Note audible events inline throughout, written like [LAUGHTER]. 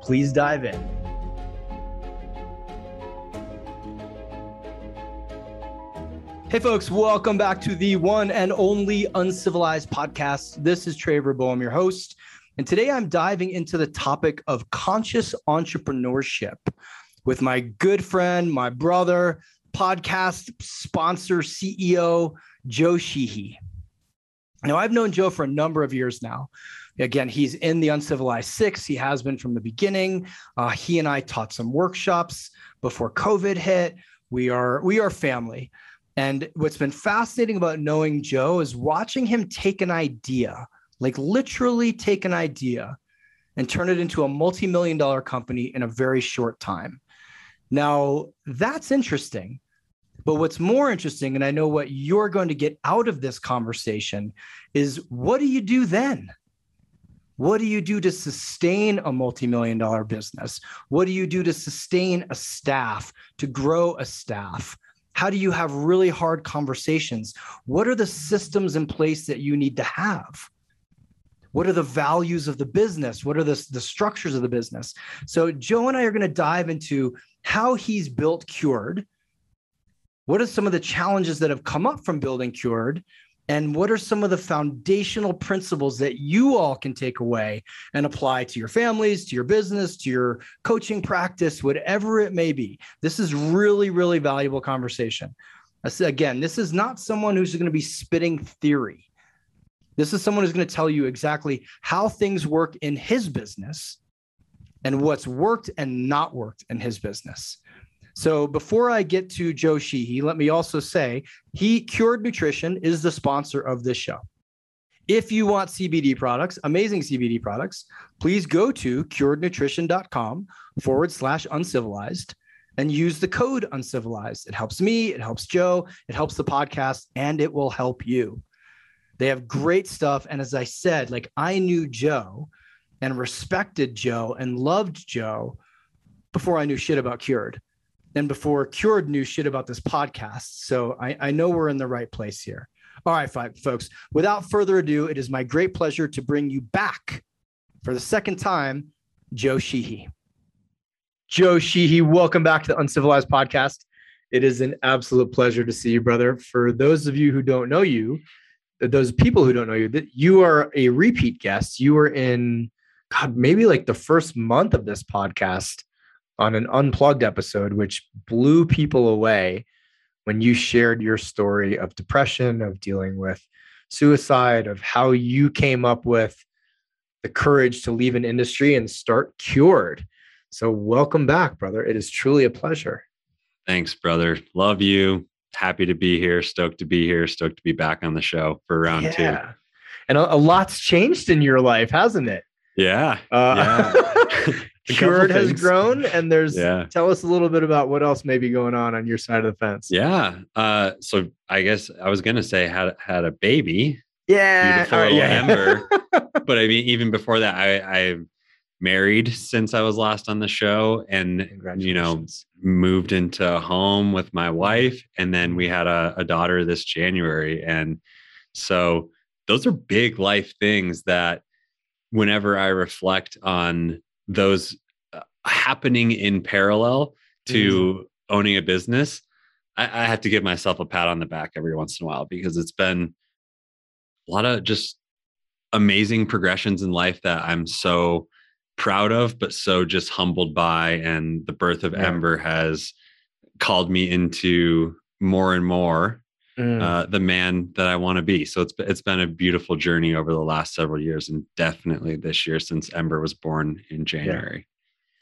Please dive in. Hey, folks, welcome back to the one and only Uncivilized podcast. This is Trevor Boehm, your host. And today I'm diving into the topic of conscious entrepreneurship with my good friend, my brother, podcast sponsor, CEO, Joe Sheehey. Now, I've known Joe for a number of years now. Again, he's in the Uncivilized Six. He has been from the beginning. Uh, he and I taught some workshops before COVID hit. We are we are family. And what's been fascinating about knowing Joe is watching him take an idea, like literally take an idea and turn it into a multi-million dollar company in a very short time. Now, that's interesting. But what's more interesting, and I know what you're going to get out of this conversation, is what do you do then? What do you do to sustain a multi-million dollar business? What do you do to sustain a staff, to grow a staff? How do you have really hard conversations? What are the systems in place that you need to have? What are the values of the business? What are the, the structures of the business? So, Joe and I are going to dive into how he's built Cured. What are some of the challenges that have come up from building Cured? And what are some of the foundational principles that you all can take away and apply to your families, to your business, to your coaching practice, whatever it may be. This is really, really valuable conversation. Again, this is not someone who's going to be spitting theory. This is someone who's going to tell you exactly how things work in his business and what's worked and not worked in his business. So before I get to Joe Sheehey, let me also say he Cured Nutrition is the sponsor of this show. If you want CBD products, amazing CBD products, please go to curednutrition.com forward slash uncivilized and use the code uncivilized. It helps me, it helps Joe, it helps the podcast, and it will help you. They have great stuff. And as I said, like I knew Joe and respected Joe and loved Joe before I knew shit about Cured and before Cured knew shit about this podcast. So I, I know we're in the right place here. All right, fine, folks. Without further ado, it is my great pleasure to bring you back for the second time, Joe Sheehey. Joe Sheehey, welcome back to the Uncivilized Podcast. It is an absolute pleasure to see you, brother. For those of you who don't know you, uh, those people who don't know you, that you are a repeat guest. You were in, God, maybe like the first month of this podcast on an unplugged episode, which blew people away when you shared your story of depression, of dealing with suicide, of how you came up with the courage to leave an industry and start cured. So, welcome back, brother. It is truly a pleasure. Thanks, brother. Love you. Happy to be here. Stoked to be here. Stoked to be back on the show for round yeah. two. And a, a, lot's changed in your life, hasn't it? Yeah. Uh, yeah. [LAUGHS] Cured has grown, and there's. Yeah. Tell us a little bit about what else may be going on on your side of the fence. Yeah. Uh, so I guess I was gonna say had had a baby. Yeah. Beautiful yeah. Ember. [LAUGHS] but I mean, even before that, I I married since I was last on the show, and you know moved into a home with my wife, and then we had a, a daughter this January, and so those are big life things that whenever I reflect on those uh, happening in parallel to mm. owning a business, I, I have to give myself a pat on the back every once in a while because it's been a lot of just amazing progressions in life that I'm so proud of, but so just humbled by. And the birth of yeah. Ember has called me into more and more mm. uh, the man that I want to be. So it's it's been a beautiful journey over the last several years, and definitely this year since Ember was born in January.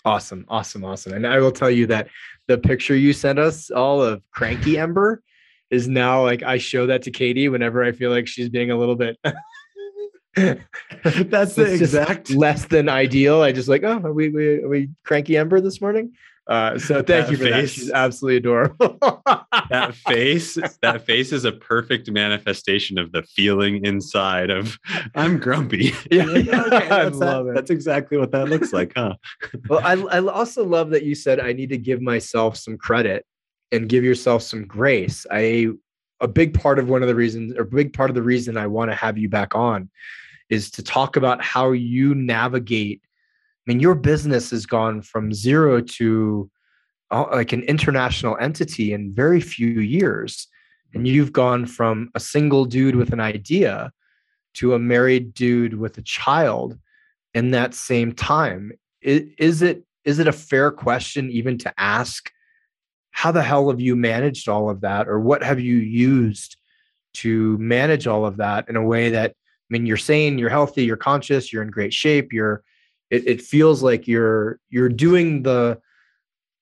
Yeah. Awesome, awesome, awesome. And I will tell you that the picture you sent us all of cranky Ember is now like I show that to Katie whenever I feel like she's being a little bit [LAUGHS] That's the exact less than ideal. I just like, oh, are we, we, are we cranky Ember this morning? Uh, so thank that you for face, that. She's absolutely adorable. [LAUGHS] that face, that face is a perfect manifestation of the feeling inside of I'm grumpy. Yeah, [LAUGHS] yeah okay, [LAUGHS] I love that. it. That's exactly what that looks like, huh? well, I, I also love that you said I need to give myself some credit and give yourself some grace. I a big part of one of the reasons, or a big part of the reason I want to have you back on, is to talk about how you navigate I mean, your business has gone from zero to uh, like an international entity in very few years. And you've gone from a single dude with an idea to a married dude with a child in that same time. Is, is it is it a fair question even to ask how the hell have you managed all of that or what have you used to manage all of that in a way that I mean you're saying you're healthy, you're conscious, you're in great shape, you're it, it feels like you're you're doing the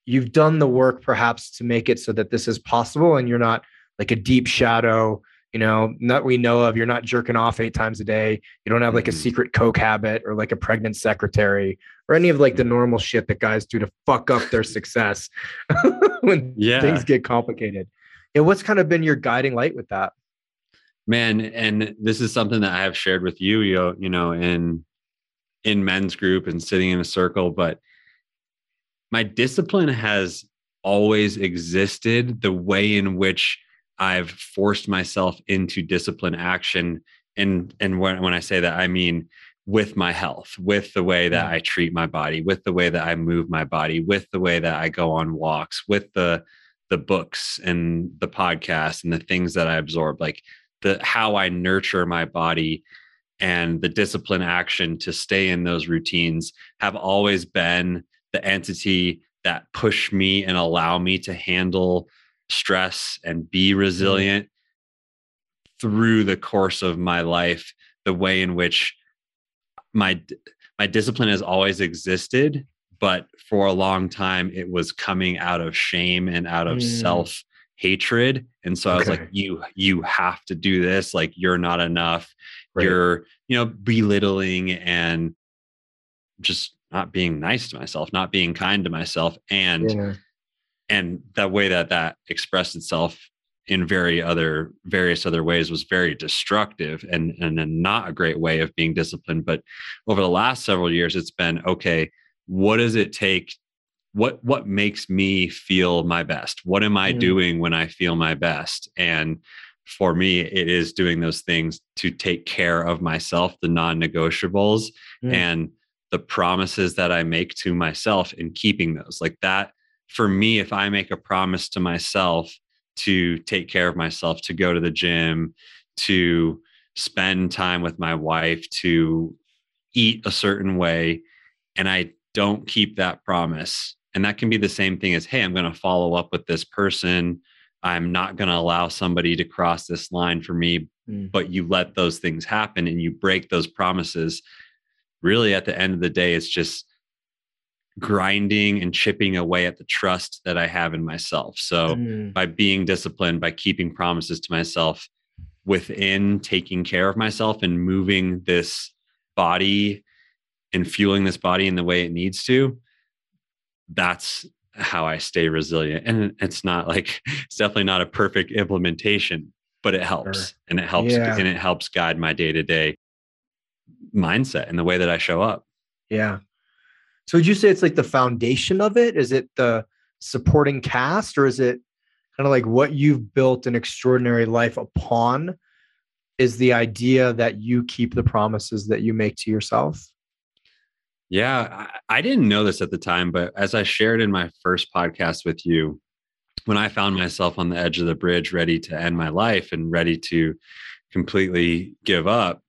you've done the work perhaps to make it so that this is possible and you're not like a deep shadow you know not we know of you're not jerking off eight times a day you don't have like a mm-hmm. secret coke habit or like a pregnant secretary or any of like the normal shit that guys do to fuck up their success [LAUGHS] when yeah. things get complicated and what's kind of been your guiding light with that man and this is something that i have shared with you you know in in men's group and sitting in a circle, but my discipline has always existed the way in which I've forced myself into discipline action. And and when, when I say that, I mean with my health, with the way that I treat my body, with the way that I move my body, with the way that I go on walks, with the the books and the podcast and the things that I absorb, like the how I nurture my body and the discipline action to stay in those routines have always been the entity that push me and allow me to handle stress and be mm-hmm. resilient through the course of my life the way in which my my discipline has always existed but for a long time it was coming out of shame and out of mm. self hatred. And so i was like you you have to do this. Like you're not enough. Right. you're you know belittling and just not being nice to myself not being kind to myself. And yeah. and that way that that expressed itself in very other various other ways was very destructive and and not a great way of being disciplined. But over the last several years it's been okay what does it take what what makes me feel my best what am i mm. doing when i feel my best and for me, it is doing those things to take care of myself, the non negotiables, mm. and the promises that I make to myself and keeping those. Like that, for me, if I make a promise to myself to take care of myself, to go to the gym, to spend time with my wife, to eat a certain way, and I don't keep that promise, and that can be the same thing as, hey, I'm going to follow up with this person I'm not going to allow somebody to cross this line for me. Mm. But you let those things happen and you break those promises. Really, at the end of the day, it's just grinding and chipping away at the trust that I have in myself. So, mm. by being disciplined, by keeping promises to myself within taking care of myself and moving this body and fueling this body in the way it needs to, that's how I stay resilient. And it's not like [LAUGHS] it's definitely not a perfect implementation, but it helps. Sure. And it helps yeah. and it helps guide my day-to-day mindset and the way that I show up. Yeah. So would you say it's like the foundation of it? Is it the supporting cast or is it kind of like what you've built an extraordinary life upon? Is the idea that you keep the promises that you make to yourself? Yeah, I, I didn't know this at the time, but as I shared in my first podcast with you, when I found myself on the edge of the bridge, ready to end my life and ready to completely give up,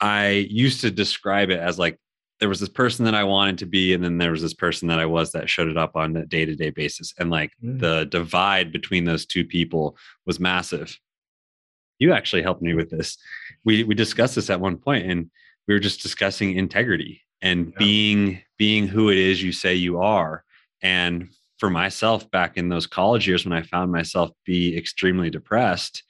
I used to describe it as like there was this person that I wanted to be, and then there was this person that I was that showed it up on a day to day basis. And like mm. the divide between those two people was massive. You actually helped me with this. We we discussed this at one point, and we were just discussing integrity and yeah. being being who it is you say you are and for myself back in those college years when i found myself be extremely depressed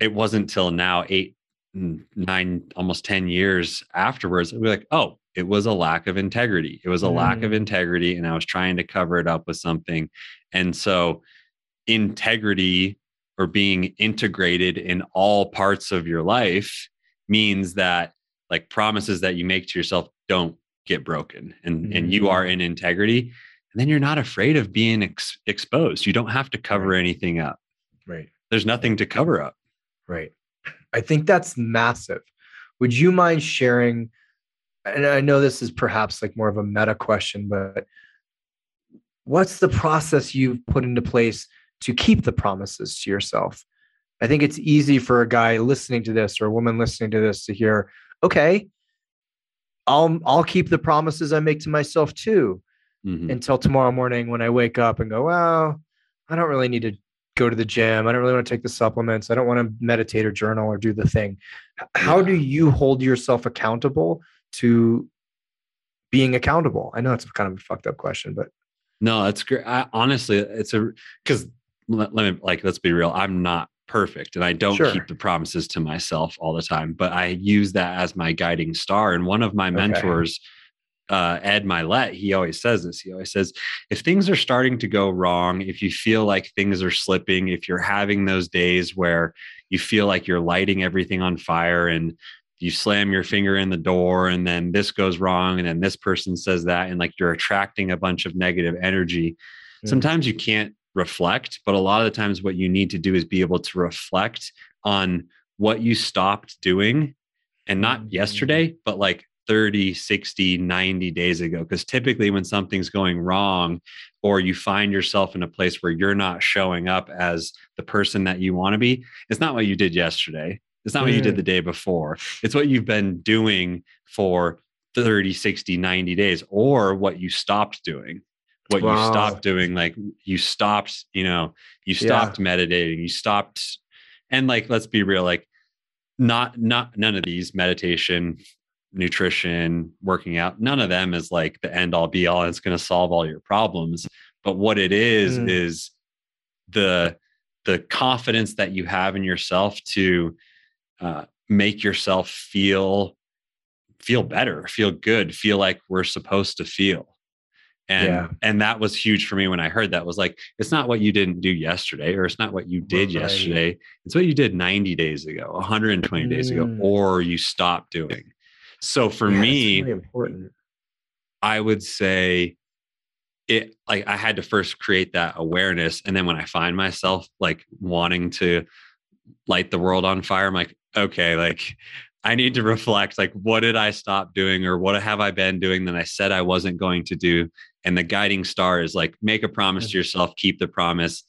it wasn't till now eight nine, almost 10 years afterwards, we're like, oh, it was a lack of integrity. It was a mm. lack of mm. integrity. And I was trying to cover it up with something. And so, integrity or being integrated in all parts of your life means that like promises that you make to yourself don't get broken and mm. and you are mm. in integrity and then you're not afraid of being ex- exposed you don't have to cover right. anything up right there's nothing to cover up right i think that's massive would you mind sharing and i know this is perhaps like more of a meta question but what's the process you've put into place to keep the promises to yourself i think it's easy for a guy listening to this or a woman listening to this to hear okay i'll i'll keep the promises i make to myself too mm-hmm. until tomorrow morning when i wake up and go well i don't really need to go to the gym. I don't really want to take the supplements. I don't want to meditate or journal or do the thing. How do you hold yourself accountable to being accountable? I know it's kind of a fucked up question but no it's great I, honestly it's a because let, let me like let's be real. I'm not perfect and I don't sure. keep the promises to myself all the time, but I use that as my guiding star. And one of my mentors, uh, Ed Mylett, he always says this. He always says, if things are starting to go wrong, if you feel like things are slipping, if you're having those days where you feel like you're lighting everything on fire and you slam your finger in the door and then this goes wrong and then this person says that and like you're attracting a bunch of negative energy. Mm. Sometimes you can't reflect but a lot of the times what you need to do is be able to reflect on what you stopped doing and not mm-hmm. yesterday but like 30 60 90 days ago because typically when something's going wrong or you find yourself in a place where you're not showing up as the person that you want to be it's not what you did yesterday it's not mm. what you did mm. the day before it's what you've been doing for 30 60 90 days or what you stopped doing what wow. you stopped doing like you stopped you know you stopped yeah. meditating you stopped and like let's be real like not not none of these meditation nutrition working out none of them is like the end all be all and it's going to solve all your problems but what it is mm. is the the confidence that you have in yourself to uh, make yourself feel feel better feel good feel like we're supposed to feel and yeah. and that was huge for me when i heard that was like it's not what you didn't do yesterday or it's not what you did right. yesterday it's what you did 90 days ago 120 mm. days ago mm. or you stopped doing so for yeah, me really important i would say it like i had to first create that awareness and then when i find myself like wanting to light the world on fire i'm like okay like I need to reflect like what did I stop doing or what have I been doing that I said I wasn't going to do and the guiding star is like make a promise to yourself keep the promise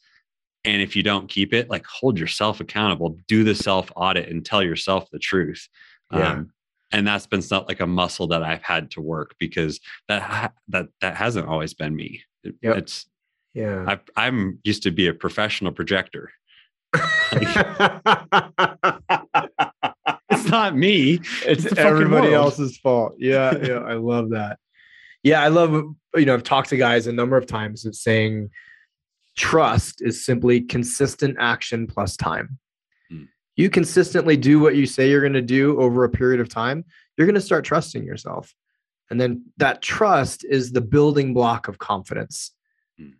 and if you don't keep it like hold yourself accountable do the self audit and tell yourself the truth. Yeah. Um, and that's been not like a muscle that i've had to work because that that that hasn't always been me. It, yep. it's yeah. I am used to be a professional projector. [LAUGHS] It's not me. It's, it's everybody else's fault. Yeah yeah [LAUGHS] i love that yeah, I love, you know, I've talked to guys a number of times of saying trust is simply consistent action plus time. Mm. You consistently do what you say you're going to do over a period of time, you're going to start trusting yourself. And then that trust is the building block of confidence. Mm.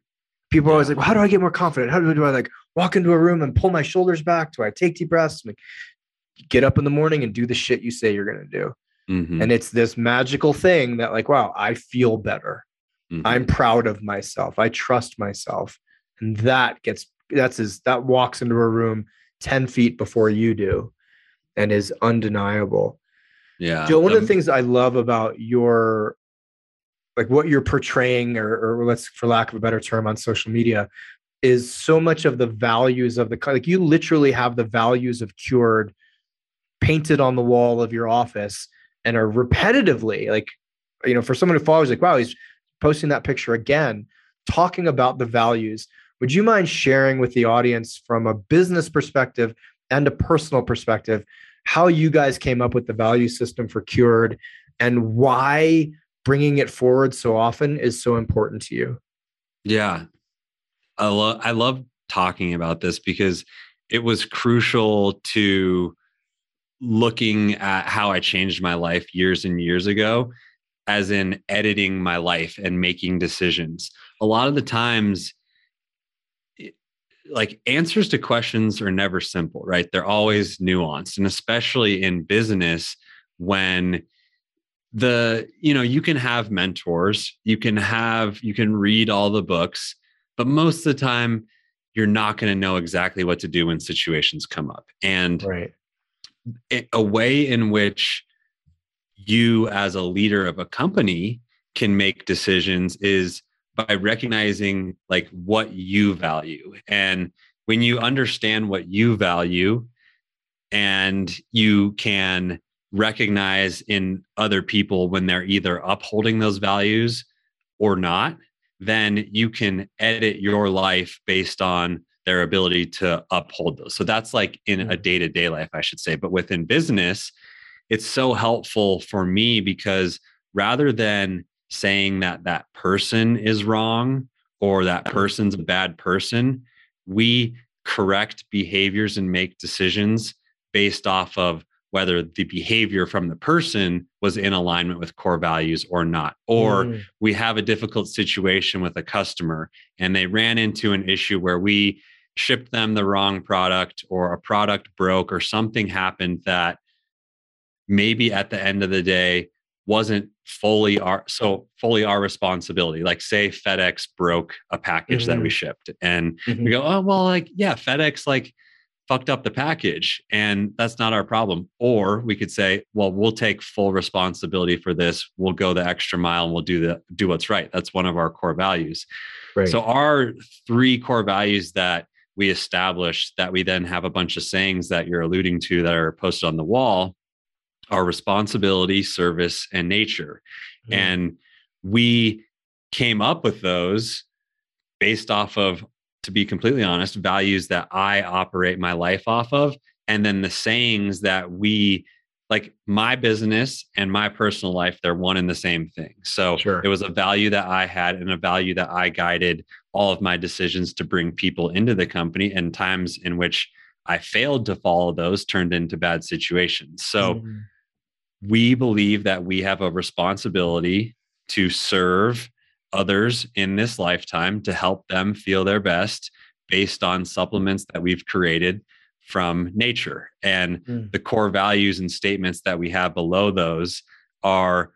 People are always like, well, how do I get more confident? How do, do I like walk into a room and pull my shoulders back? Do I take deep breaths? Like, get up in the morning and do the shit you say you're going to do. Mm-hmm. And it's this magical thing that, like, wow, I feel better. Mm-hmm. I'm proud of myself. I trust myself. And that gets, that's his, that walks into a room 10 feet before you do and is undeniable. Yeah. Joe, one um, of the things I love about your, like what you're portraying, or, or let's, for lack of a better term, on social media, is so much of the values of the, like you literally have the values of cured painted on the wall of your office and are repetitively like you know for someone who follows like wow he's posting that picture again talking about the values would you mind sharing with the audience from a business perspective and a personal perspective how you guys came up with the value system for cured and why bringing it forward so often is so important to you? Yeah. I love i love talking about this because it was crucial to looking at how I changed my life years and years ago, as in editing my life and making decisions. A lot of the times, like answers to questions are never simple, right? They're always nuanced. And especially in business, when the, you know, you can have mentors, you can have, you can read all the books, but most of the time, you're not going to know exactly what to do when situations come up. And right. A way in which you, as a leader of a company, can make decisions is by recognizing like what you value. And when you understand what you value and you can recognize in other people when they're either upholding those values or not, then you can edit your life based on their ability to uphold those. So that's like in a day to day life, I should say. But within business, it's so helpful for me because rather than saying that that person is wrong or that person's a bad person, we correct behaviors and make decisions based off of whether the behavior from the person was in alignment with core values or not. Or mm. we have a difficult situation with a customer and they ran into an issue where we shipped them the wrong product or a product broke or something happened that maybe at the end of the day wasn't fully our so fully our responsibility like say fedex broke a package mm-hmm. that we mm-hmm. shipped and mm-hmm. we go oh well like yeah fedex like fucked up the package and that's not our problem or we could say well we'll take full responsibility for this we'll go the extra mile and we'll do the do what's right that's one of our core values right. so our three core values that we established that we then have a bunch of sayings that you're alluding to that are posted on the wall are responsibility service and nature mm. and we came up with those based off of to be completely honest, values that I operate my life off of. And then the sayings that we like my business and my personal life, they're one and the same thing. So sure. it was a value that I had and a value that I guided all of my decisions to bring people into the company and times in which I failed to follow those turned into bad situations. So mm-hmm. we believe that we have a responsibility to serve others in this lifetime to help them feel their best based on supplements that we've created from nature. And mm. the core values and statements that we have below those are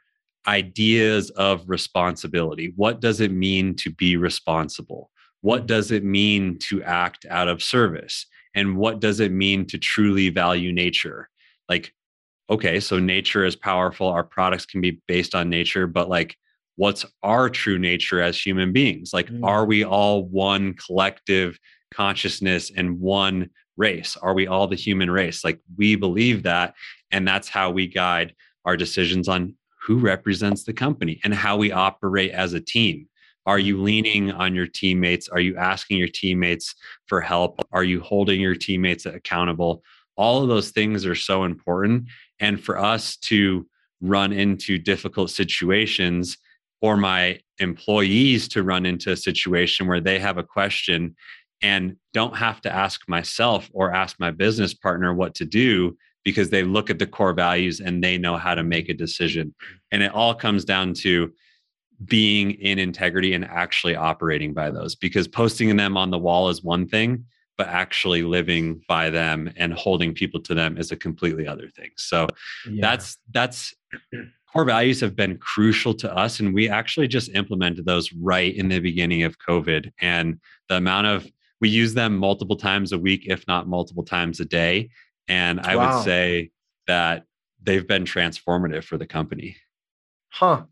ideas of responsibility. What does it mean to be responsible? What hmm. does it mean to act out of service? And what does it mean to truly value nature? Like, okay, so nature is powerful. Our products can be based on nature, but like, what's our true nature as human beings like mm. are we all one collective consciousness and one race? Are we all the human race? Like we believe that and that's how we guide our decisions on who represents the company and how we operate as a team. Are you mm-hmm. leaning on your teammates? Are you asking your teammates for help? Are you holding your teammates accountable? All of those things are so important and for us to run into difficult situations or my employees to run into a situation where they have a question and don't have to ask myself or ask my business partner what to do because they look at the core values and they know how to make a decision. And it all comes down to being in integrity and actually operating by those because posting them on the wall is one thing but actually living by them and holding people to them is a completely other thing so yeah. that's that's core values have been crucial to us and we actually just implemented those right in the beginning of covid and the amount of we use them multiple times a week if not multiple times a day. And i wow. would say that they've been transformative for the company. Huh.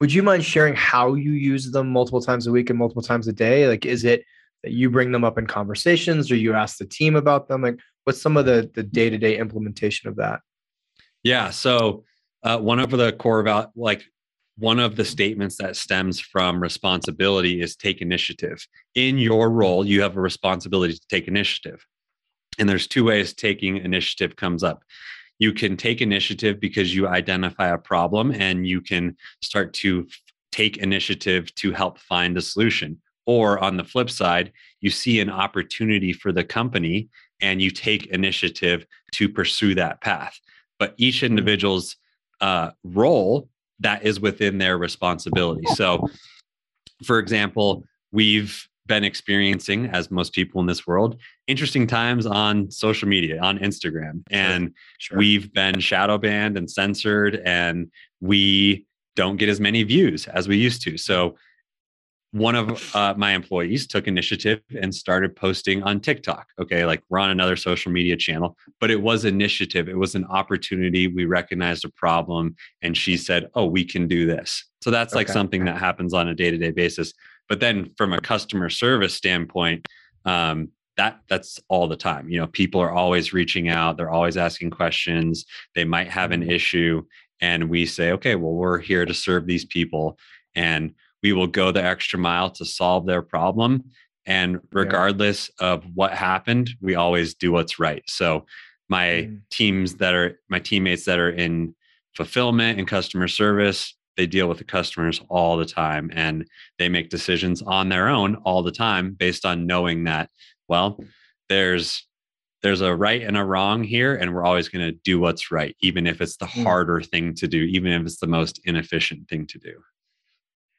Would you mind sharing how you use them multiple times a week and multiple times a day? Like is it that you bring them up in conversations or you ask the team about them? Like what's some of the the day-to-day implementation of that? Yeah so uh, one of the core about like one of the statements that stems from responsibility is take initiative. In your role, you have a responsibility to take initiative. And there's two ways taking initiative comes up. You can take initiative because you identify a problem and you can start to take initiative to help find a solution. Or on the flip side, you see an opportunity for the company and you take initiative to pursue that path. But each mm-hmm. individual's uh, role that is within their responsibility. So, for example, we've been experiencing, as most people in this world, interesting times on social media, on Instagram. And sure. we've been shadow banned and censored, and we don't get as many views as we used to. So, one of uh, my employees took initiative and started posting on TikTok. Okay, like we're on another social media channel, but it was initiative. It was an opportunity. We recognized a problem, and she said, "Oh, we can do this." So that's okay. like something that happens on a day to day basis. But then, from a customer service standpoint, um, that that's all the time. You know, people are always reaching out. They're always asking questions. They might have an mm-hmm. issue, and we say, "Okay, well, we're here to serve these people." And we will go the extra mile to solve their problem. And regardless yeah. of what happened, we always do what's right. So my mm. teams that are my teammates that are in fulfillment and customer service, they deal with the customers all the time and they make decisions on their own all the time based on knowing that, well, there's there's a right and a wrong here and we're always going to do what's right even if it's the mm. harder thing to do even if it's the most inefficient thing to do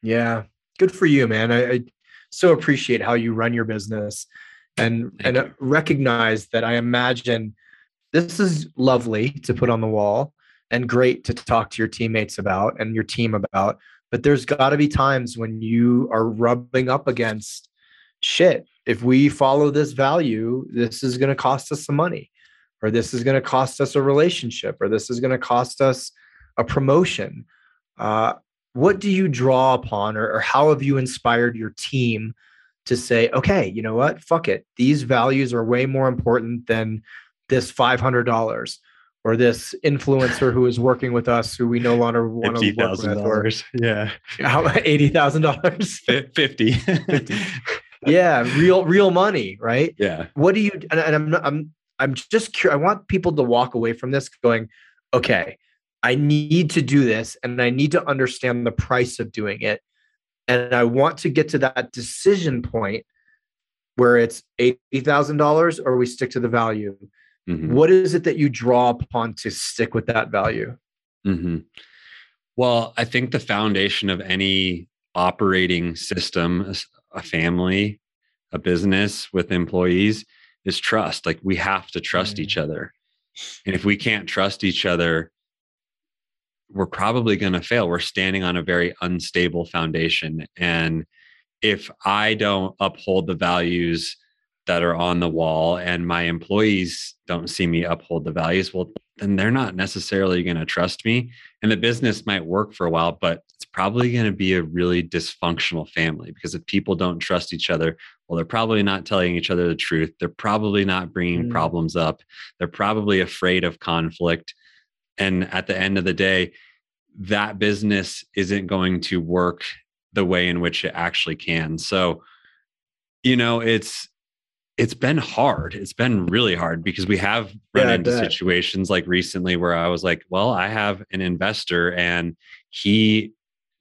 yeah, good for you, man. I, I so appreciate how you run your business, and Thank and you. recognize that. I imagine this is lovely to put on the wall and great to talk to your teammates about and your team about. But there's got to be times when you are rubbing up against shit. If we follow this value, this is going to cost us some money, or this is going to cost us a relationship, or this is going to cost us a promotion. Uh, what do you draw upon or, or how have you inspired your team to say okay you know what? Fuck it. These values are way more important than this $500 or this influencer who is working with us who we no longer want to work with or yeah. how [LAUGHS] $80,000 [LAUGHS] 50 50 yeah real real money right? Yeah. What do you and, and I'm I'm I'm just curious I want people to walk away from this going okay I need to do this and I need to understand the price of doing it. And I want to get to that decision point where it's $80,000 or we stick to the value. Mm-hmm. What is it that you draw upon to stick with that value? Mm-hmm. Well, I think the foundation of any operating system, a family, a business with employees is trust. Like we have to trust mm-hmm. each other. And if we can't trust each other, we're probably going to fail. We're standing on a very unstable foundation. And if I don't uphold the values that are on the wall and my employees don't see me uphold the values, well, then they're not necessarily going to trust me. And the business might work for a while, but it's probably going to be a really dysfunctional family because if people don't trust each other, well, they're probably not telling each other the truth. They're probably not bringing mm. problems up. They're probably afraid of conflict and at the end of the day that business isn't going to work the way in which it actually can. So you know it's it's been hard. It's been really hard because we have run yeah, into situations like recently where i was like well i have an investor and he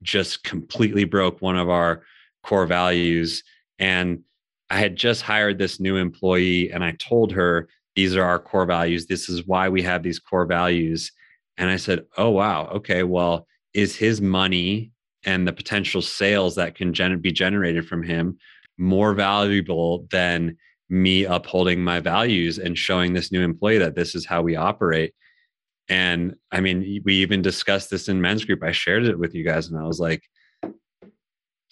just completely broke one of our core values and i had just hired this new employee and i told her these are our core values. This is why we have these core values and I said, oh, wow. Okay. Well, is his money and the potential sales that can gen- be generated from him more valuable than me upholding my values and showing this new employee that this is how we operate? And I mean, we even discussed this in men's group. I shared it with you guys, and I was like,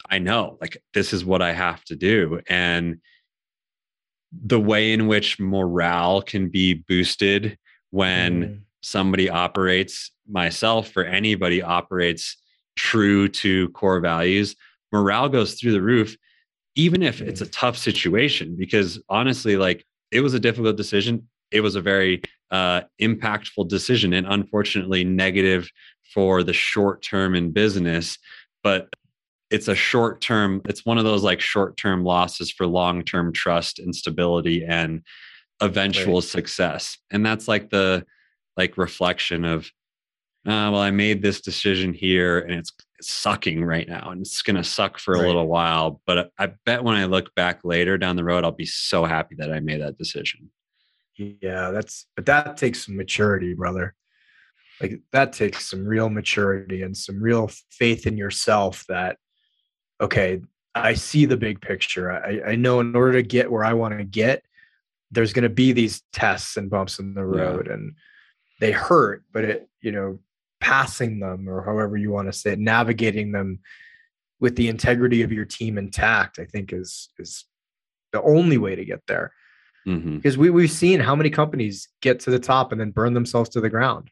I know, like, this is what I have to do. And the way in which morale can be boosted when mm somebody operates, myself or anybody operates true to core values, morale goes through the roof, even if it's a tough situation. Because honestly, like it was a difficult decision. It was a very uh, impactful decision and unfortunately negative for the short term in business. But it's a short term, it's one of those like short term losses for long term trust and stability and eventual right. success. And that's like the, like reflection of uh, well i made this decision here and it's, it's sucking right now and it's going to suck for right. a little while but i bet when i look back later down the road i'll be so happy that i made that decision Yeah, that's but that takes some maturity, brother. Like that takes some real maturity and some real faith in yourself that okay, I see the big picture. I, I know in order to get where I want to get, there's going to be these tests and bumps in the road yeah. and they hurt, but it, you know, passing them or however you want to say it, navigating them with the integrity of your team intact, I think is, is the only way to get there. Mm-hmm. Because we, we've seen how many companies get to the top and then burn themselves to the ground.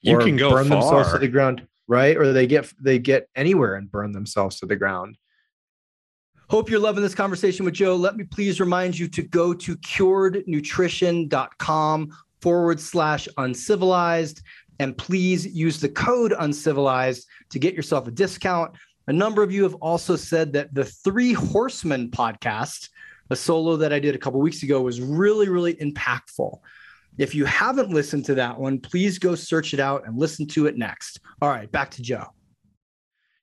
You can go burn far. themselves to the ground, right? Or they get they get anywhere and burn themselves to the ground. Hope you're loving this conversation with Joe. Let me please remind you to go to curednutrition.com forward slash uncivilized. And please use the code uncivilized to get yourself a discount. A number of you have also said that the Three Horsemen podcast, a solo that I did a couple weeks ago, was really, really impactful. If you haven't listened to that one, please go search it out and listen to it next. All right, back to Joe.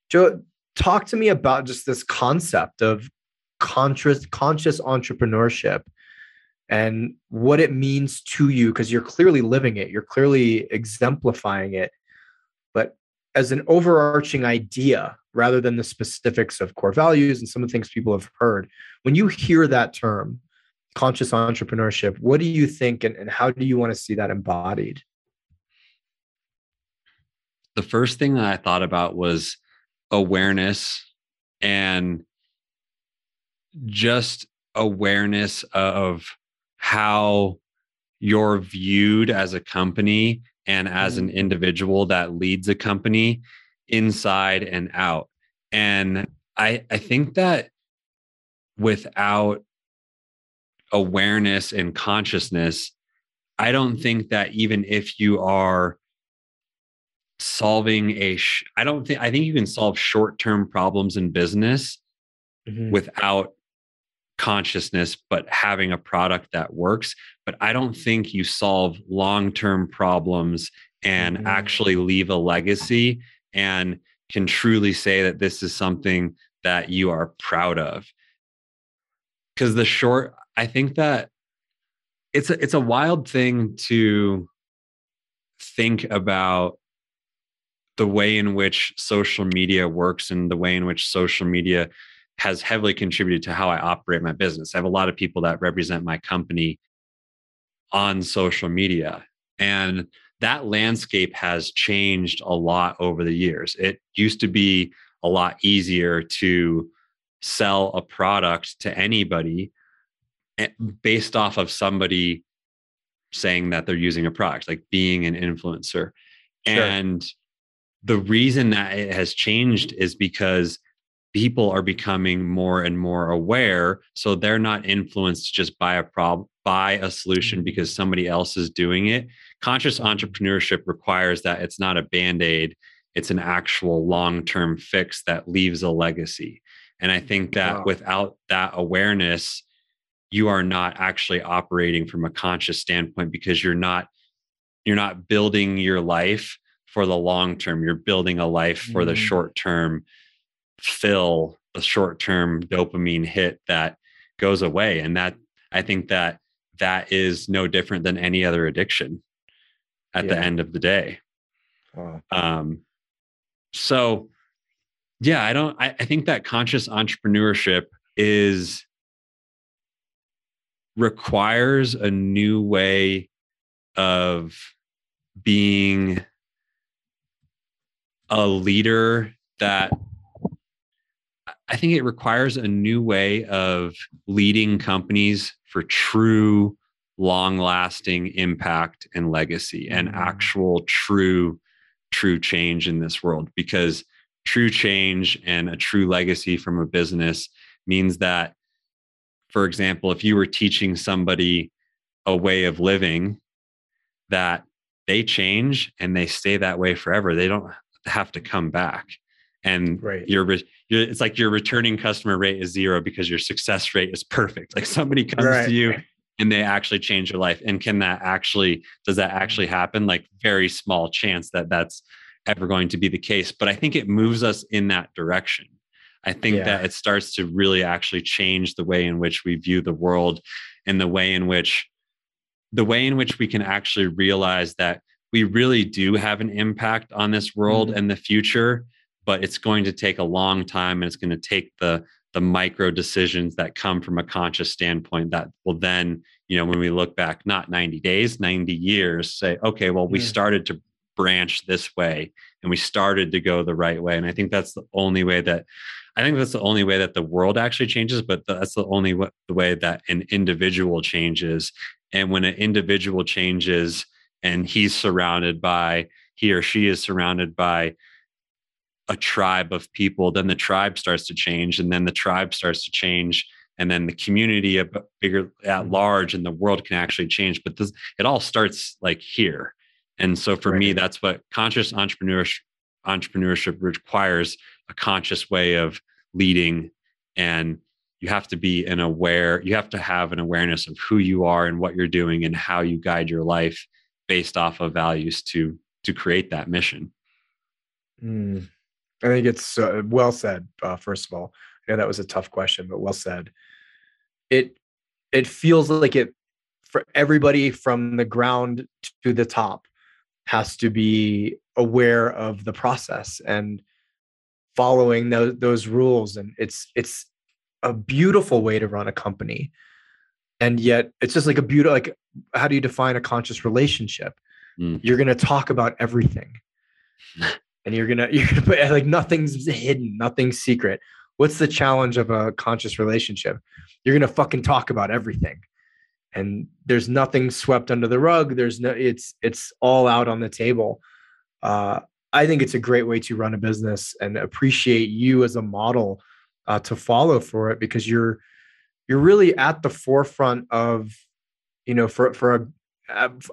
Joe, talk to me about just this concept of conscious conscious entrepreneurship and what it means to you because you're clearly living it you're clearly exemplifying it. But as an overarching idea rather than the specifics of core values and some of the things people have heard when you hear that term conscious entrepreneurship what do you think and, and how do you want to see that embodied? The first thing that i thought about was awareness and just awareness of how you're viewed as a company and as an mm-hmm. individual that leads a company inside and out. And I, I think that without awareness and consciousness, I don't think that even if you are solving a sh- I don't think I think you can solve short-term problems in business mm-hmm. without consciousness but having a product that works but I don't think you solve long-term problems and mm-hmm. actually leave a legacy and can truly say that this is something that you are proud of cuz the short I think that it's a, it's a wild thing to think about the way in which social media works and the way in which social media has heavily contributed to how I operate my business. I have a lot of people that represent my company on social media. And that landscape has changed a lot over the years. It used to be a lot easier to sell a product to anybody eh, based off of somebody saying that they're using a product, like being an influencer. Sure. And the reason that it has changed is because people are becoming more and more aware so they're not influenced just by a problem by a solution mm-hmm. because somebody else is doing it conscious entrepreneurship requires that it's not a band-aid it's an actual long-term fix that leaves a legacy and i think that wow. without that awareness you are not actually operating from a conscious standpoint because you're not you're not building your life for the long term. You're building a life for mm. the short term fill, the short term dopamine hit that goes away. And that I think that that is no different than any other addiction at yeah. the end of the day. Wow. Um, so yeah, I don't, I, I think that conscious entrepreneurship is requires a new way of being a leader that I think it requires a new way of leading companies for true long lasting impact and legacy and mm-hmm. actual true true change in this world because true change and a true legacy from a business means that for example if you were teaching somebody a way of living that they change and they stay that way forever they don't have to come back and right. your, your it's like your returning customer rate is zero because your success rate is perfect. Like somebody comes right. to you and they actually change your life. And can that actually does that actually happen? Like very small chance that that's ever going to be the case. But i think it moves us in that direction. I think yeah. that it starts to really actually change the way in which we view the world and the way in which the way in which we can actually realize that we really do have an impact on this world mm-hmm. and the future but it's going to take a long time and it's going to take the the micro decisions that come from a conscious standpoint that will then you know when we look back not 90 days 90 years say okay well we started to branch this way and we started to go the right way. And i think that's the only way that i think that's the only way that the world actually changes but that's the only way, the way that an individual changes. And when an individual changes and he's surrounded by he or she is surrounded by a tribe of people then the tribe starts to change and then the tribe starts to change and then the community a bigger at mm-hmm. large and the world can actually change but this it all starts like here and so for right. me that's what conscious entrepreneurship entrepreneurship requires a conscious way of leading and you have to be an aware you have to have an awareness of who you are and what you're doing and how you guide your life based off of values to to create that mission mm. I think it's uh, well said. Uh, first of all, I know that was a tough question, but well said. It it feels like it for everybody from the ground to the top has to be aware of the process and following those those rules. And it's it's a beautiful way to run a company, and yet it's just like a beautiful like how do you define a conscious relationship? Mm. You're going to talk about everything. [LAUGHS] and you're gonna [LAUGHS] you're gonna put like nothing's hidden, nothing's secret. What's the challenge of a conscious relationship? You're gonna fucking talk about everything, and there's nothing swept under the rug. There's no it's it's all out on the table. Uh, I think it's a great way to run a business and appreciate you as a model uh, to follow for it because you're you're really at the forefront of you know for for a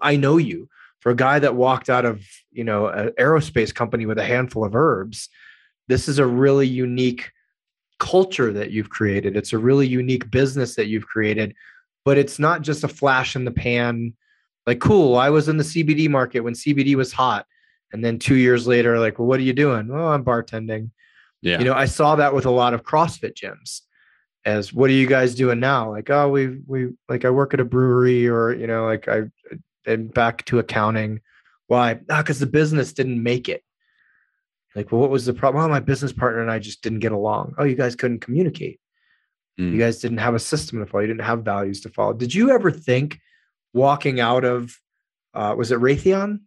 I know you for a guy that walked out of you know an aerospace company with a handful of herbs this is a really unique culture that you've created. It's a really unique business that you've created but it's not just a flash in the pan like cool i was in the cbd market when cbd was hot and then two years later like well what are you doing? Oh i'm bartending. Yeah. You know i saw that with a lot of crossfit gyms as what are you guys doing now? Like oh we we like i work at a brewery or you know like i and back to accounting. Why? Because ah, the business didn't make it. Like, well, what was the problem? Well, my business partner and I just didn't get along. Oh, you guys couldn't communicate. Mm. You guys didn't have a system to follow. You didn't have values to follow. Did you ever think walking out of, uh, was it Raytheon?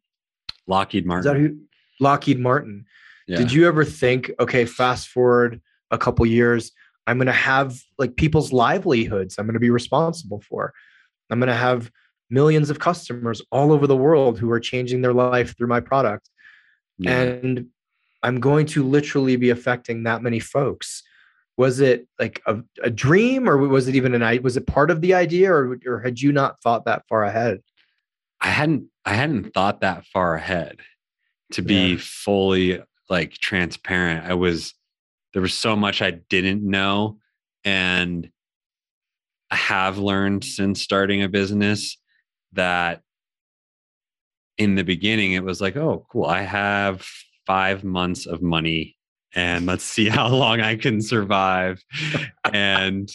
Lockheed Martin. Is that who? Lockheed Martin. Yeah. Did you ever think, okay, fast forward a couple years, I'm going to have like people's livelihoods I'm going to be responsible for. I'm going to have millions of customers all over the world who are changing their life through my product. Yeah. And I'm going to literally be affecting that many folks. Was it like a, a dream or was it even an idea? Was it part of the idea or, or had you not thought that far ahead? I hadn't, I hadn't thought that far ahead to be yeah. fully like transparent. I was, there was so much I didn't know. And I have learned since starting a business that in the beginning it was like, oh, cool, I have five months of money and let's see [LAUGHS] how long I can survive. and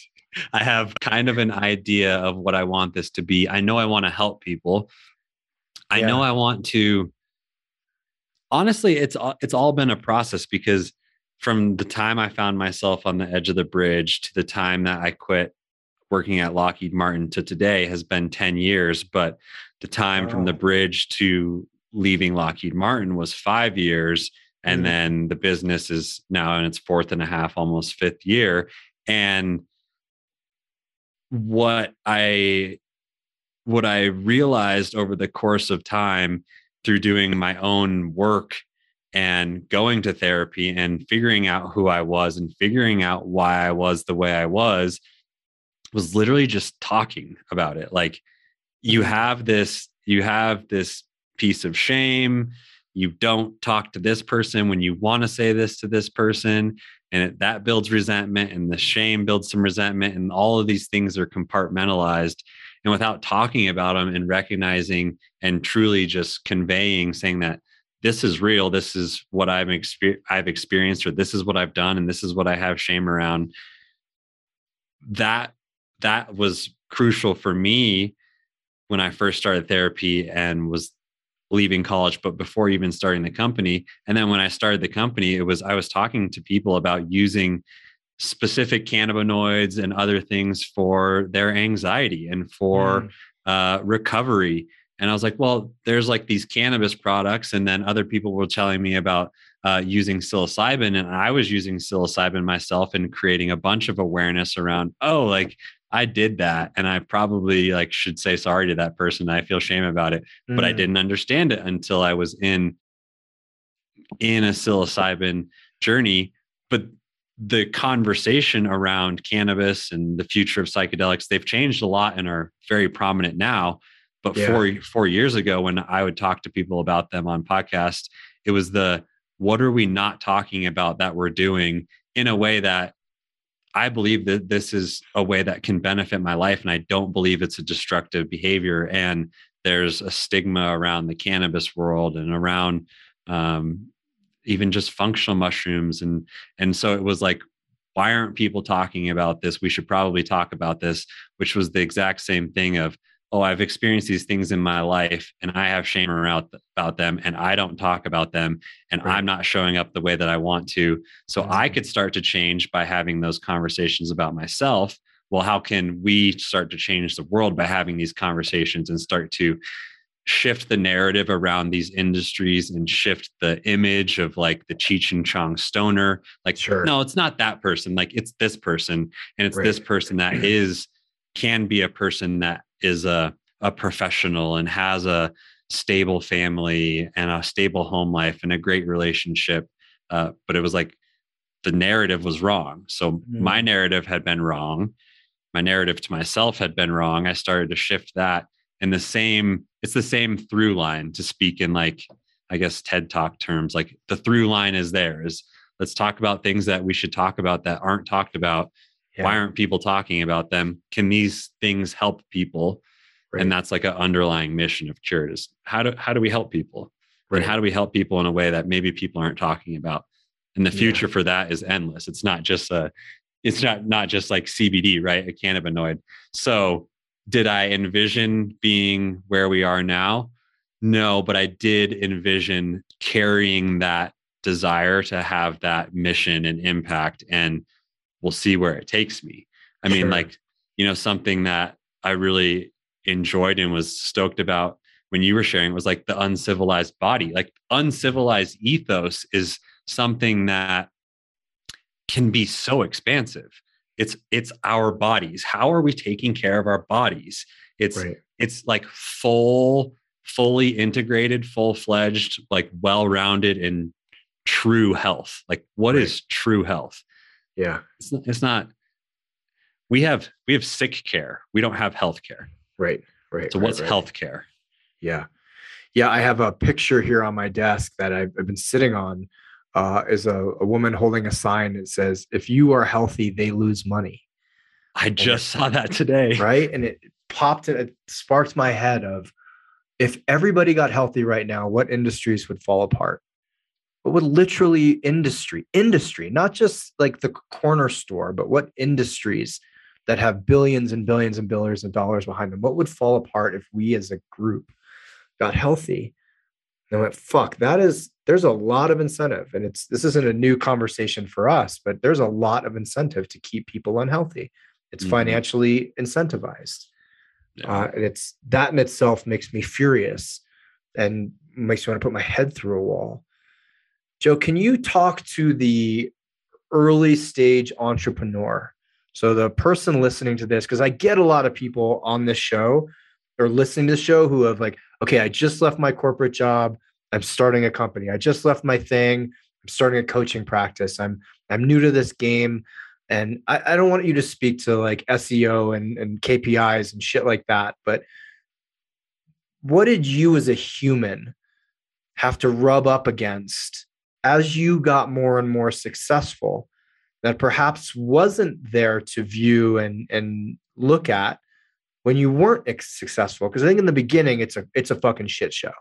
I have kind of an idea of what I want this to be. I know I want to help people. I yeah. know I want to honestly it's it's all been a process because from the time I found myself on the edge of the bridge to the time that I quit working at Lockheed Martin to today has been 10 years, but the time from the bridge to leaving Lockheed Martin was five years. And mm-hmm. then the business is now in its fourth and a half, almost fifth year. And what I what I realized over the course of time through doing my own work and going to therapy and figuring out who I was and figuring out why I was the way I was was literally just talking about it. Like you mm-hmm. have this, you have this piece of shame. You don't talk to this person when you want to say this to this person. And it, that builds resentment, and the shame builds some resentment. And all of these things are compartmentalized. And without talking about them and recognizing and truly just conveying, saying that this is real, this is what I've, exper- I've experienced, or this is what I've done, and this is what I have shame around, that that was crucial for me when I first started therapy and was leaving college, but before even starting the company. And then when I started the company, it was I was talking to people about using specific cannabinoids and other things for their anxiety and for mm. uh, recovery. And I was like, well, there's like these cannabis products. And then other people were telling me about uh, using psilocybin. And I was using psilocybin myself and creating a bunch of awareness around, oh, like I did that. And I probably like should say sorry to that person. I feel shame about it, mm. but I mm. didn't understand it until I was in in a psilocybin journey. But the conversation around cannabis and the future of psychedelics, they've changed a lot and are very prominent now. But yeah. four four years ago, when I would talk to people about them on podcast, it was the what are we not talking about that we're doing in a way that I believe that this is a way that can benefit my life, and I don't believe it's a destructive behavior. And there's a stigma around the cannabis world and around um, even just functional mushrooms, and and so it was like, why aren't people talking about this? We should probably talk about this, which was the exact same thing of oh, I've experienced these things in my life and I have shame around about them and I don't talk about them and right. I'm not showing up the way that I want to. So. I could start to change by having those conversations about myself. Well, how can we start to change the world by having these conversations and start to shift the narrative around these industries and shift the image of like the Cheech and Chong stoner? Like, sure. no, it's not that person. Like, it's this person and it's right. this person that is can be a person that is a, a professional and has a stable family and a stable home life and a great relationship. Uh, but it was like the narrative was wrong. So mm-hmm. my narrative had been wrong. My narrative to myself had been wrong. I started to shift that and the same, it's the same through line to speak in like, I guess, TED Talk terms. Like the through line is there is let's talk about things that we should talk about that aren't talked about yeah. why aren't people talking about them? Can these things help people? Right. and that's like an underlying mission of cure is how do how do we help people? Right. and how do we help people in a way that maybe people aren't talking about? And the future yeah. for that is endless. It's not just a it's not not just like cbd right? A cannabinoid. So did i envision being where we are now? No but i did envision carrying that desire to have that mission and impact. And we'll see where it takes me. I mean, like, you know, something that I really enjoyed and was stoked about when you were sharing was like the uncivilized body. Like, uncivilized ethos is something that can be so expansive. It's it's our bodies. How are we taking care of our bodies? It's right. it's like full, fully integrated, full fledged, like well rounded and true health. Like, what right. is true health? Yeah. It's not, it's not, we have, we have sick care. We don't have health care. Right. Right. So right, what's right. health care? Yeah. Yeah. I have a picture here on my desk that I've, I've been sitting on uh, is a, a woman holding a sign that says, if you are healthy, they lose money. I just saw that today. [LAUGHS] Right. And it popped and it sparked my head of if everybody got healthy right now, what industries would fall apart? But what literally industry industry not just like the corner store but what industries that have billions and billions and billions of dollars behind them what would fall apart if we as a group got healthy and I went fuck that is there's a lot of incentive and it's this isn't a new conversation for us but there's a lot of incentive to keep people unhealthy it's mm-hmm. financially incentivized yeah. uh, and it's that in itself makes me furious and makes me want to put my head through a wall Joe, can you talk to the early stage entrepreneur? So the person listening to this, because I get a lot of people on this show or listening to the show who have like, okay, I just left my corporate job. I'm starting a company. I just left my thing. I'm starting a coaching practice. I'm I'm new to this game. And I, I don't want you to speak to like SEO and, and KPIs and shit like that. But what did you as a human have to rub up against as you got more and more successful that perhaps wasn't there to view and and look at when you weren't successful because i think in the beginning it's a it's a fucking shit show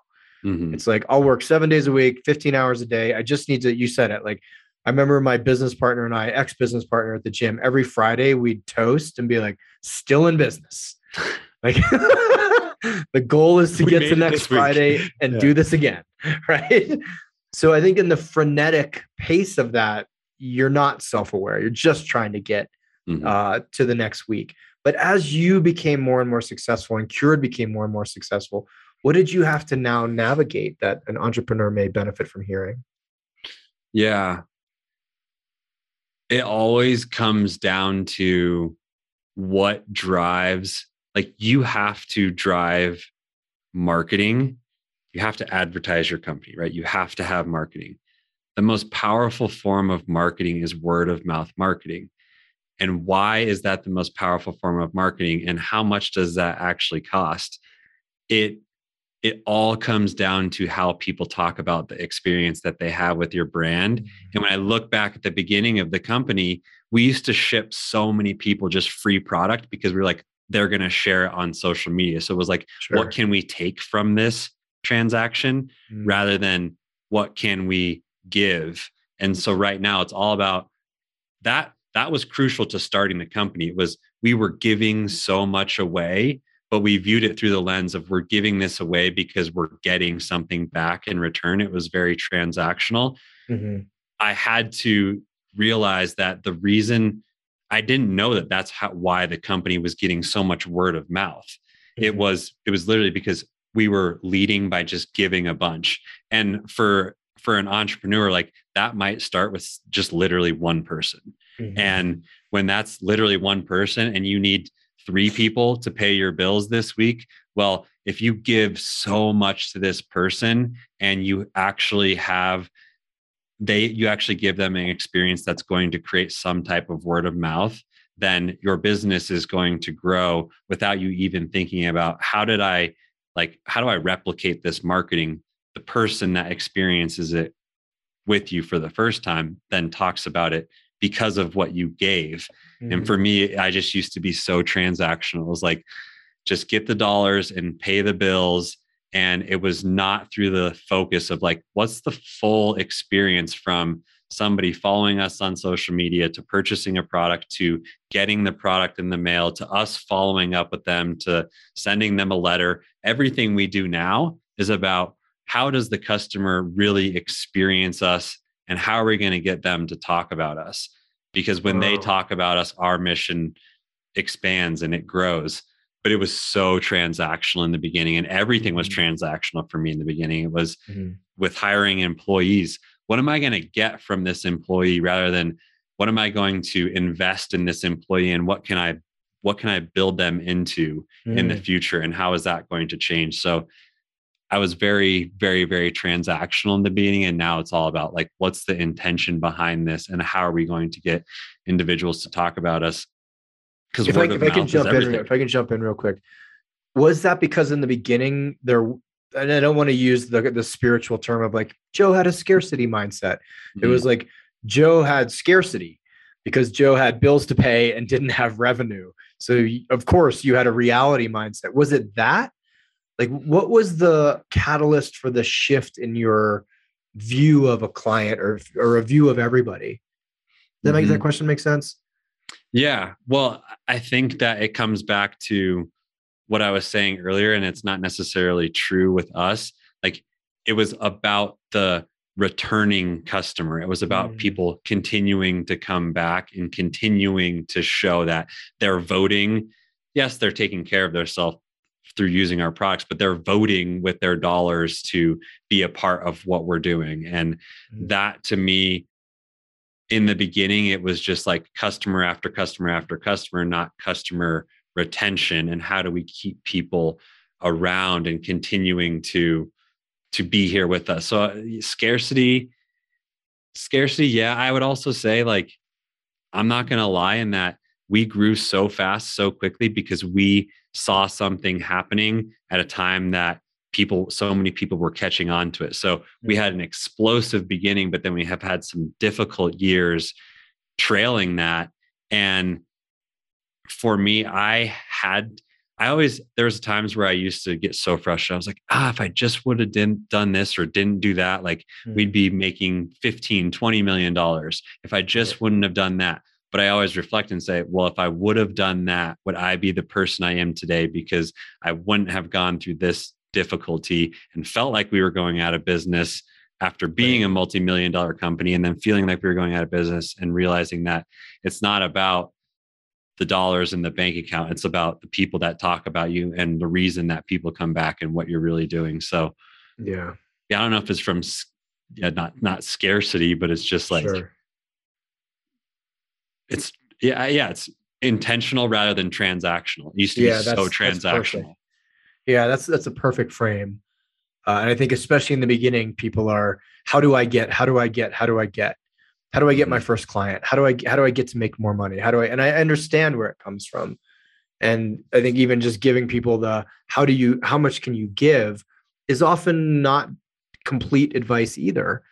mm-hmm. it's like i'll work seven days a week 15 hours a day i just need to you said it like i remember my business partner and i ex-business partner at the gym every friday we'd toast and be like still in business [LAUGHS] like [LAUGHS] the goal is to we get to next Friday and yeah. do this again, [LAUGHS] right? So I think in the frenetic pace of that, you're not self-aware. You're just trying to get mm-hmm. uh, to the next week. But as you became more and more successful and Cured became more and more successful, what did you have to now navigate that an entrepreneur may benefit from hearing? Yeah. It always comes down to what drives, like, you have to drive marketing. You have to advertise your company, right? You have to have marketing. The most powerful form of marketing is word of mouth marketing. And why is that the most powerful form of marketing? And how much does that actually cost? It it all comes down to how people talk about the experience that they have with your brand. Mm-hmm. And when I look back at the beginning of the company, we used to ship so many people just free product because we are like, they're going to share it on social media. So it was like, sure. what can we take from this transaction mm-hmm. rather than what can we give? And so right now it's all about that. That was crucial to starting the company. It was we were giving so much away but we viewed it through the lens of we're giving this away because we're getting something back in return. It was very transactional. Mm-hmm. I had to realize that the reason I didn't know that that's how, why the company was getting so much word of mouth. Mm-hmm. It was it was literally because we were leading by just giving a bunch. And for for an entrepreneur like that might start with just literally one person. Mm-hmm. And when that's literally one person and you need three people to pay your bills this week. Well, if you give so much to this person and you actually have they you actually give them an experience that's going to create some type of word of mouth then your business is going to grow without you even thinking about how did i like how do i replicate this marketing the person that experiences it with you for the first time then talks about it because of what you gave. Mm-hmm. And for me, I just used to be so transactional. It was like, just get the dollars and pay the bills. And it was not through the focus of like, what's the full experience from somebody following us on social media to purchasing a product to getting the product in the mail to us following up with them to sending them a letter. Everything we do now is about how does the customer really experience us and how are we going to get them to talk about us because when oh. they talk about us our mission expands and it grows but it was so transactional in the beginning and everything was mm-hmm. transactional for me in the beginning it was mm-hmm. with hiring employees what am i going to get from this employee rather than what am i going to invest in this employee and what can i what can i build them into mm-hmm. in the mm. future and how is that going to change so I was very, very, very transactional in the beginning. And now it's all about like, what's the intention behind this and how are we going to get individuals to talk about us? Because if, I, if I can jump in, if I can jump in real quick, was that because in the beginning there, and I don't want to use the, the spiritual term of like Joe had a scarcity mindset. Mm-hmm. It was like Joe had scarcity because Joe had bills to pay and didn't have revenue. So of course you had a reality mindset. Was it that? like what was the catalyst for the shift in your view of a client or or a view of everybody Does that mm-hmm. make that question make sense yeah well i think that it comes back to what i was saying earlier and it's not necessarily true with us like it was about the returning customer it was about mm. people continuing to come back and continuing to show that they're voting yes they're taking care of themselves through using our products, but they're voting with their dollars to be a part of what we're doing. And mm-hmm. that to me, in the beginning, it was just like customer after customer after customer, not customer retention. And how do we keep people around and continuing to to be here with us? So uh, scarcity, scarcity, yeah. I would also say like I'm not gonna lie in that we grew so fast so quickly because we saw something happening at a time that people so many people were catching on to it so we had an explosive beginning but then we have had some difficult years trailing that and for me i had i always there was times where i used to get so frustrated i was like ah if i just would have didn't done this or didn't do that like mm-hmm. we'd be making 15 20 million dollars if i just wouldn't have done that but I always reflect and say, well, if I would have done that, would I be the person I am today? Because I wouldn't have gone through this difficulty and felt like we were going out of business after being a multi-million dollar company and then feeling like we were going out of business and realizing that it's not about the dollars in the bank account it's about the people that talk about you and the reason that people come back and what you're really doing. So yeah. yeah i don't know if it's from yeah not not scarcity but it's just like sure. it's yeah yeah it's intentional rather than transactional. It used to yeah, be so transactional. That's yeah that's that's a perfect frame. Uh, and I think especially in the beginning, people are, how do I get, how do I get, how do I get, how do I get my mm-hmm. first client? How do I, how do I get to make more money? How do I, and I understand where it comes from. And I think even just giving people the, how do you, how much can you give is often not complete advice either,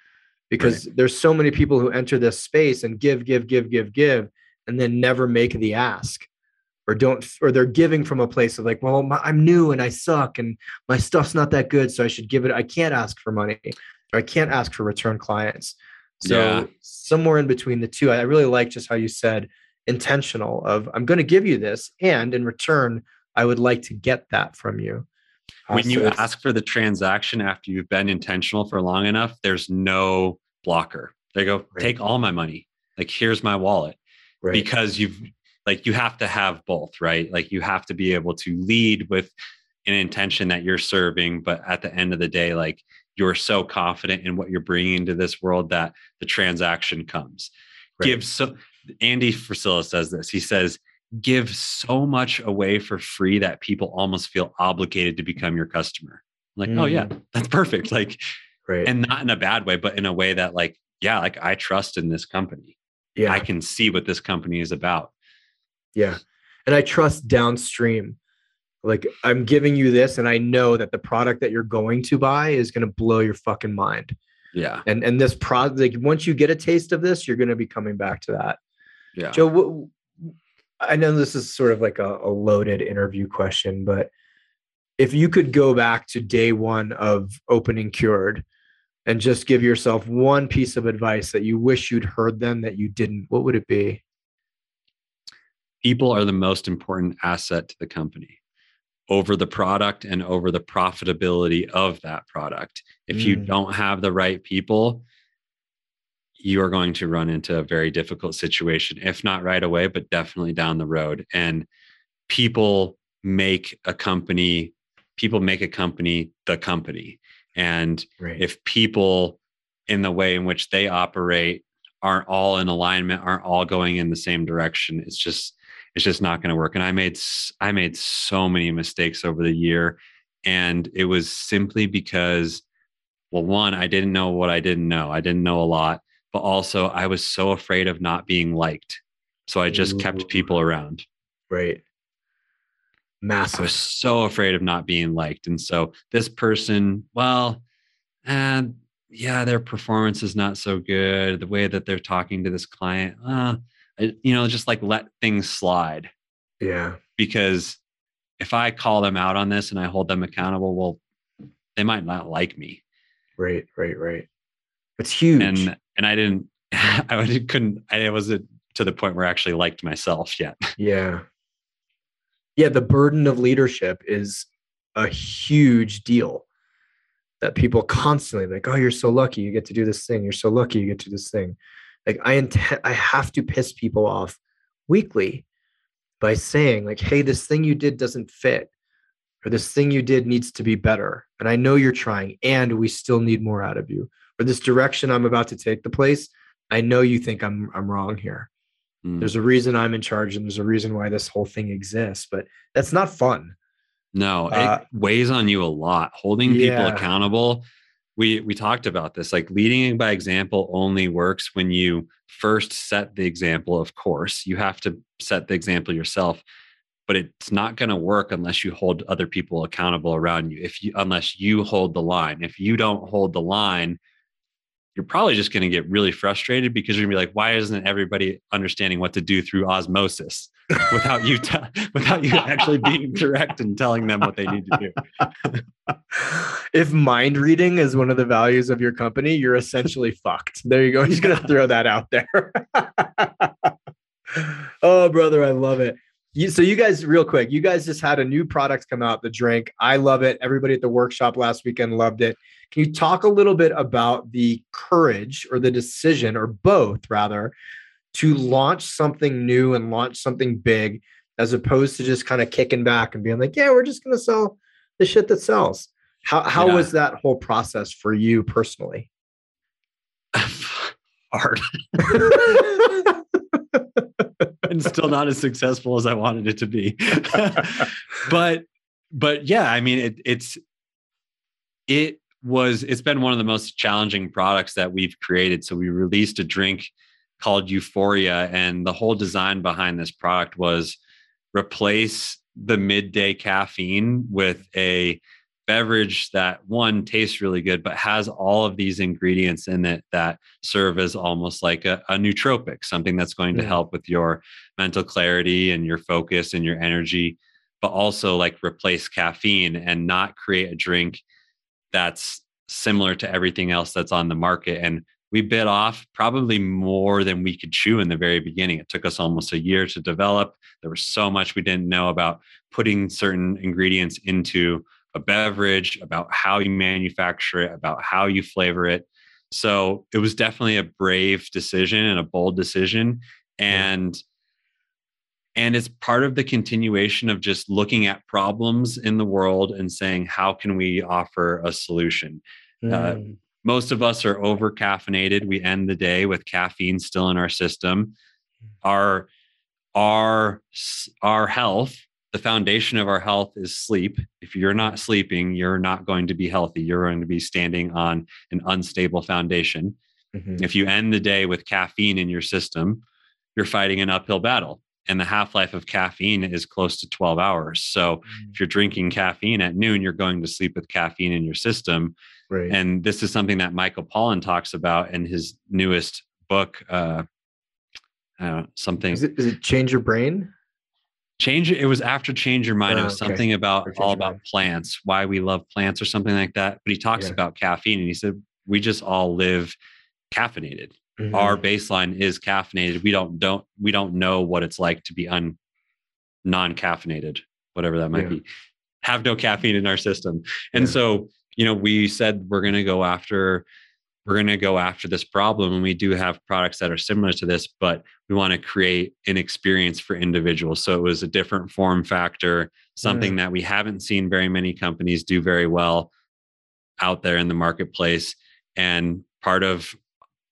because right. there's so many people who enter this space and give, give, give, give, give, and then never make the ask or don't or they're giving from a place of like well my, i'm new and i suck and my stuff's not that good so i should give it i can't ask for money or i can't ask for return clients so yeah. somewhere in between the two i really like just how you said intentional of i'm going to give you this and in return i would like to get that from you uh, when so you ask for the transaction after you've been intentional for long enough there's no blocker they go right. take all my money like here's my wallet right. because you've like you have to have both right like you have to be able to lead with an intention that you're serving but at the end of the day like you're so confident in what you're bringing to this world that the transaction comes right. give so andy frisella says this he says give so much away for free that people almost feel obligated to become your customer like mm. oh yeah mm. that's perfect like right. and not in a bad way but in a way that like yeah like i trust in this company yeah i can see what this company is about yeah. And I trust downstream. Like I'm giving you this and I know that the product that you're going to buy is going to blow your fucking mind. Yeah. And and this product like once you get a taste of this, you're going to be coming back to that. Yeah. Joe, what, I know this is sort of like a, a loaded interview question, but if you could go back to day one of opening cured and just give yourself one piece of advice that you wish you'd heard then that you didn't, what would it be? people are the most important asset to the company over the product and over the profitability of that product. If mm. you don't have the right people, you are going to run into a very difficult situation, if not right away, but definitely down the road. And people make a company, people make a company the company. And right. if people in the way in which they operate aren't all in alignment, aren't all going in the same direction, it's just it's just not going to work. And i made i made so many mistakes over the year. And it was simply because well one i didn't know what i didn't know. I didn't know a lot but also i was so afraid of not being liked. So i just Ooh. kept people around. Right. Massive i was so afraid of not being liked. And so this person well and yeah their performance is not so good. The way that they're talking to this client uh, Uh, you know, just like let things slide. Yeah. Because if I call them out on this and I hold them accountable, well, they might not like me. Right, right, right. It's huge. And and I didn't [LAUGHS] I couldn't I wasn't to the point where I actually liked myself yet. [LAUGHS] Yeah. Yeah, the burden of leadership is a huge deal that people constantly like, oh, you're so lucky you get to do this thing. You're so lucky you get to do this thing. Like I intend, I have to piss people off weekly by saying like, "Hey, this thing you did doesn't fit." Or this thing you did needs to be better. And I know you're trying, and we still need more out of you. Or this direction I'm about to take the place, I know you think I'm I'm wrong here. Mm. There's a reason I'm in charge, and there's a reason why this whole thing exists. But that's not fun. No, uh, it weighs on you a lot. Holding yeah. people accountable we we talked about this like leading by example only works when you first set the example of course. You have to set the example yourself but it's not going to work unless you hold other people accountable around you. If you unless you hold the line. If you don't hold the line you're probably just going to get really frustrated because you're going to be like why isn't everybody understanding what to do through osmosis without you t- without you actually being [LAUGHS] direct and telling them what they need to do. if mind reading is one of the values of your company, you're essentially fucked. There you go. I'm just gonna throw that out there. [LAUGHS] oh, brother, I love it. You, so you guys, real quick, you guys just had a new product come out, the drink. I love it. Everybody at the workshop last weekend loved it. Can you talk a little bit about the courage or the decision, or both rather, to launch something new and launch something big, as opposed to just kind of kicking back and being like, yeah, we're just going to sell the shit that sells. How how yeah. was that whole process for you personally? [LAUGHS] Hard. [LAUGHS] and still not as successful as I wanted it to be. [LAUGHS] but but yeah, I mean it it's it was it's been one of the most challenging products that we've created. So we released a drink called Euphoria and the whole design behind this product was replace the midday caffeine with a beverage that one tastes really good but has all of these ingredients in it that serve as almost like a, a nootropic something that's going to help with your mental clarity and your focus and your energy but also like replace caffeine and not create a drink that's similar to everything else that's on the market. And we bit off probably more than we could chew in the very beginning. It took us almost a year to develop. There was so much we didn't know about putting certain ingredients into a beverage, about how you manufacture it, about how you flavor it. So it was definitely a brave decision and a bold decision. And and it's part of the continuation of just looking at problems in the world and saying how can we offer a solution uh, mm. uh, most of us are over caffeinated we end the day with caffeine still in our system. Our our our health the foundation of our health is sleep. If you're not sleeping you're not going to be healthy. You're going to be standing on an unstable foundation. Mm-hmm. if you end the day with caffeine in your system you're fighting an uphill battle and the half life of caffeine is close to 12 hours. So mm-hmm. if you're drinking caffeine at noon you're going to sleep with caffeine in your system Right. And this is something that Michael Pollan talks about in his newest book. Uh, uh, something. Is it, is it Change Your Brain? Change it was after Change Your Mind. it was okay. something about all about mind. plants, why we love plants, or something like that. But he talks yeah. about caffeine, and he said we just all live caffeinated. Mm-hmm. Our baseline is caffeinated. We don't don't we don't know what it's like to be un non caffeinated, whatever that might yeah. be. Have no caffeine in our system, and yeah. so you know, we said we're going to go after we're going to go after this problem and we do have products that are similar to this but we want to create an experience for individuals so it was a different form factor something that we haven't seen very many companies do very well out there in the marketplace and part of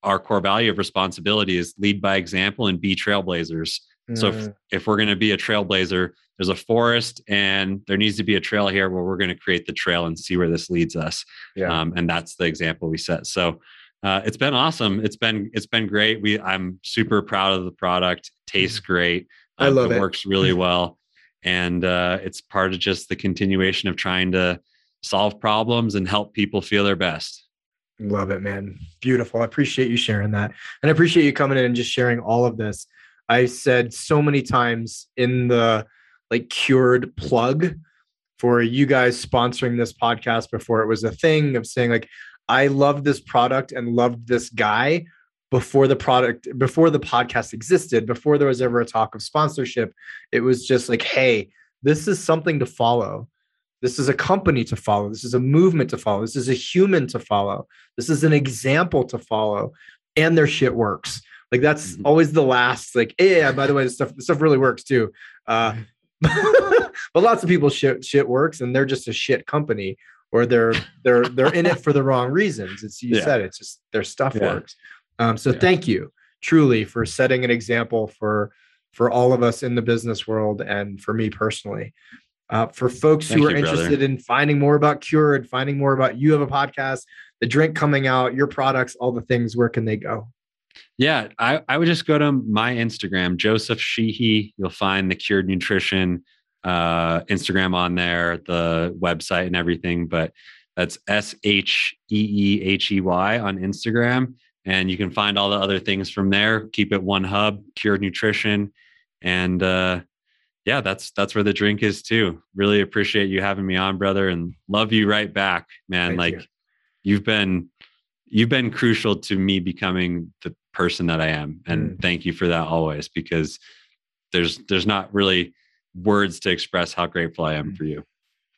our core value of responsibility is lead by example and be trailblazers mm. so if, mm. if we're going to be a trailblazer there's a forest and there needs to be a trail here where we're going to create the trail and see where this leads us yeah. Um, and that's the example we set. So uh, it's been awesome. It's been it's been great. We i'm super proud of the product. Tastes mm-hmm. great. Um, i love it, it. works really [LAUGHS] well. And uh, it's part of just the continuation of trying to solve problems and help people feel their best. Love it man. Beautiful. I appreciate you sharing that. And i appreciate you coming in and just sharing all of this. I said so many times in the like cured plug for you guys sponsoring this podcast before it was a thing of saying like I love this product and loved this guy before the product before the podcast existed before there was ever a talk of sponsorship. It was just like hey this is something to follow. This is a company to follow. This is a movement to follow. This is a human to follow. This is an example to follow. And their shit works. Like that's mm-hmm. always the last like yeah by the way this stuff this stuff really works too. Uh mm-hmm. [LAUGHS] but lots of people shit shit works and they're just a shit company or they're they're they're in it for the wrong reasons. It's you yeah. said it's just their stuff yeah. works. Um, so yeah. thank you truly for setting an example for for all of us in the business world and for me personally. Uh, for folks Thank who are you, interested brother. in finding more about Cured, finding more about you have a podcast, the drink coming out, your products, all the things, where can they go? Yeah, I, I would just go to my Instagram, Joseph Sheehey. You'll find the Cured Nutrition uh, Instagram on there, the website and everything. But that's S H E E H E Y on Instagram. And you can find all the other things from there. Keep it one hub, Cured Nutrition. And uh, yeah, that's that's where the drink is too. Really appreciate you having me on, brother, and love you right back, man. Thank like you. you've been you've been crucial to me becoming the person that I am. And mm. thank you for that always because there's there's not really words to express how grateful I am for you.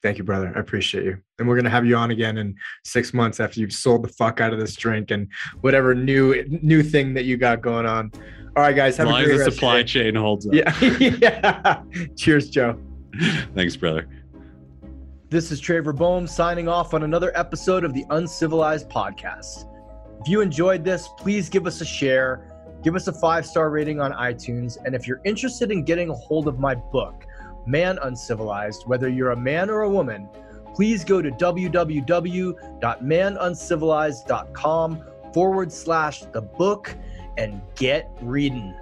Thank you, brother. I appreciate you. And we're gonna have you on again in six months after you've sold the fuck out of this drink and whatever new new thing that you got going on. All right, guys. Have as long as the supply chain holds up. Yeah. [LAUGHS] yeah. Cheers, Joe. Thanks, brother. This is Trevor Boehm signing off on another episode of the Uncivilized Podcast. If you enjoyed this, please give us a share, give us a five star rating on iTunes, and if you're interested in getting a hold of my book, Man Uncivilized, whether you're a man or a woman, please go to www.manuncivilized.com forward slash the book and get reading.